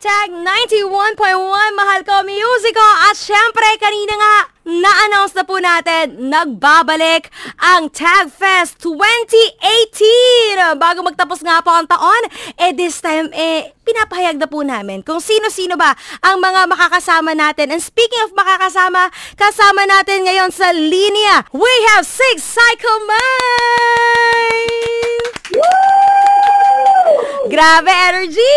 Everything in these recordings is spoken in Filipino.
Tag 91.1 Mahal Ko Musico at syempre kanina nga na-announce na po natin nagbabalik ang Tag Fest 2018 bago magtapos nga po ang taon eh this time eh pinapahayag na po namin kung sino-sino ba ang mga makakasama natin. And speaking of makakasama kasama natin ngayon sa linya we have Six Cycle Minds Grabe energy!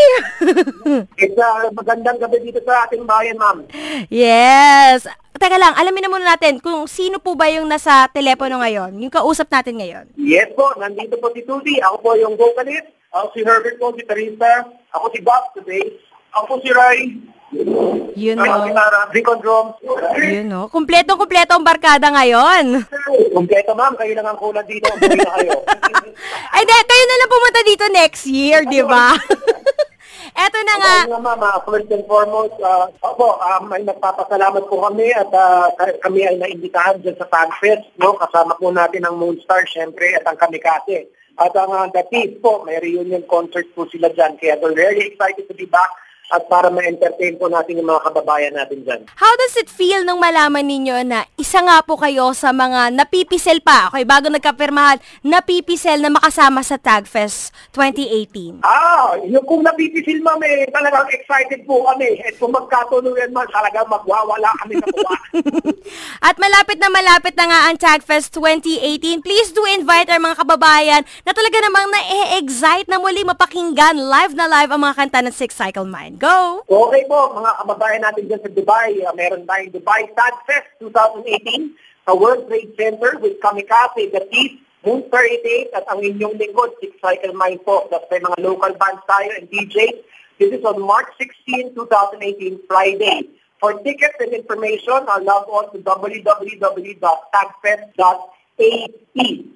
It's a magandang gabi dito sa ating bayan, ma'am. yes! Teka lang, alamin na muna natin kung sino po ba yung nasa telepono ngayon, yung kausap natin ngayon. Yes po, nandito po si Tuti. Ako po yung vocalist. Ako si Herbert po, si Teresa. Ako si Bob today. Ako po si Ray. Yun Ako si o. Tara. Recon Drums. Yun o. Kumpletong-kumpleto ang barkada ngayon. Kumpleto, ma'am. Kayo lang ang kulang dito. Buhay na kayo. Ay, di, kayo na lang pumunta dito next year, di ba? Eto na nga. Oo nga, ma'am. ah, First and foremost, uh, opo, um, ay nagpapasalamat po kami at ah, ka- kami ay naimbitahan dyan sa Tagfest. No? Kasama po natin ang Moonstar, syempre, at ang Kamikaze. At ang uh, The Thief po, may reunion concert po sila dyan. Kaya we're very excited to be back at para ma-entertain po natin yung mga kababayan natin dyan. How does it feel nung malaman ninyo na isa nga po kayo sa mga napipisel pa, okay, bago nagkapirmahan, napipisel na makasama sa Tagfest 2018? Ah, yung kung napipisil ma'am, eh, talagang excited po kami. At kung magkatuluyan man, talagang magwawala kami sa buwan. At malapit na malapit na nga ang Tagfest 2018. Please do invite our mga kababayan na talaga namang na-excite na muli mapakinggan live na live ang mga kanta ng Six Cycle Mind. Go! Okay po, mga kababayan natin dyan sa Dubai, uh, meron tayong Dubai Sad Fest 2018 sa World Trade Center with Kamikaze, The Thief, Moonstar 88 at ang inyong lingkod, Six Cycle Mind po. That's may mga local bands tayo and DJs. This is on March 16, 2018, Friday. For tickets and information, uh, log on to www.tagfest.at.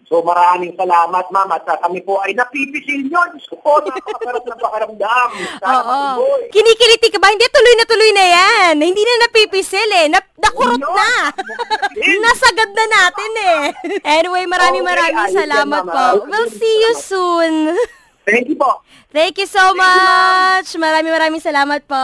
So maraming salamat, ma'am. At uh, kami po ay napipisil nyo. Diyos ko po, napakasarap ng pakaramdam. Oo. Kinikiliti ka ba? Hindi, tuloy na tuloy na yan. Hindi na napipisil eh. Na, nakurot Yun. na. Nasagad na natin eh. Anyway, maraming Okay, maraming yan, salamat po. We'll see you soon. Thank you po. Thank you so much. Maraming maraming salamat po.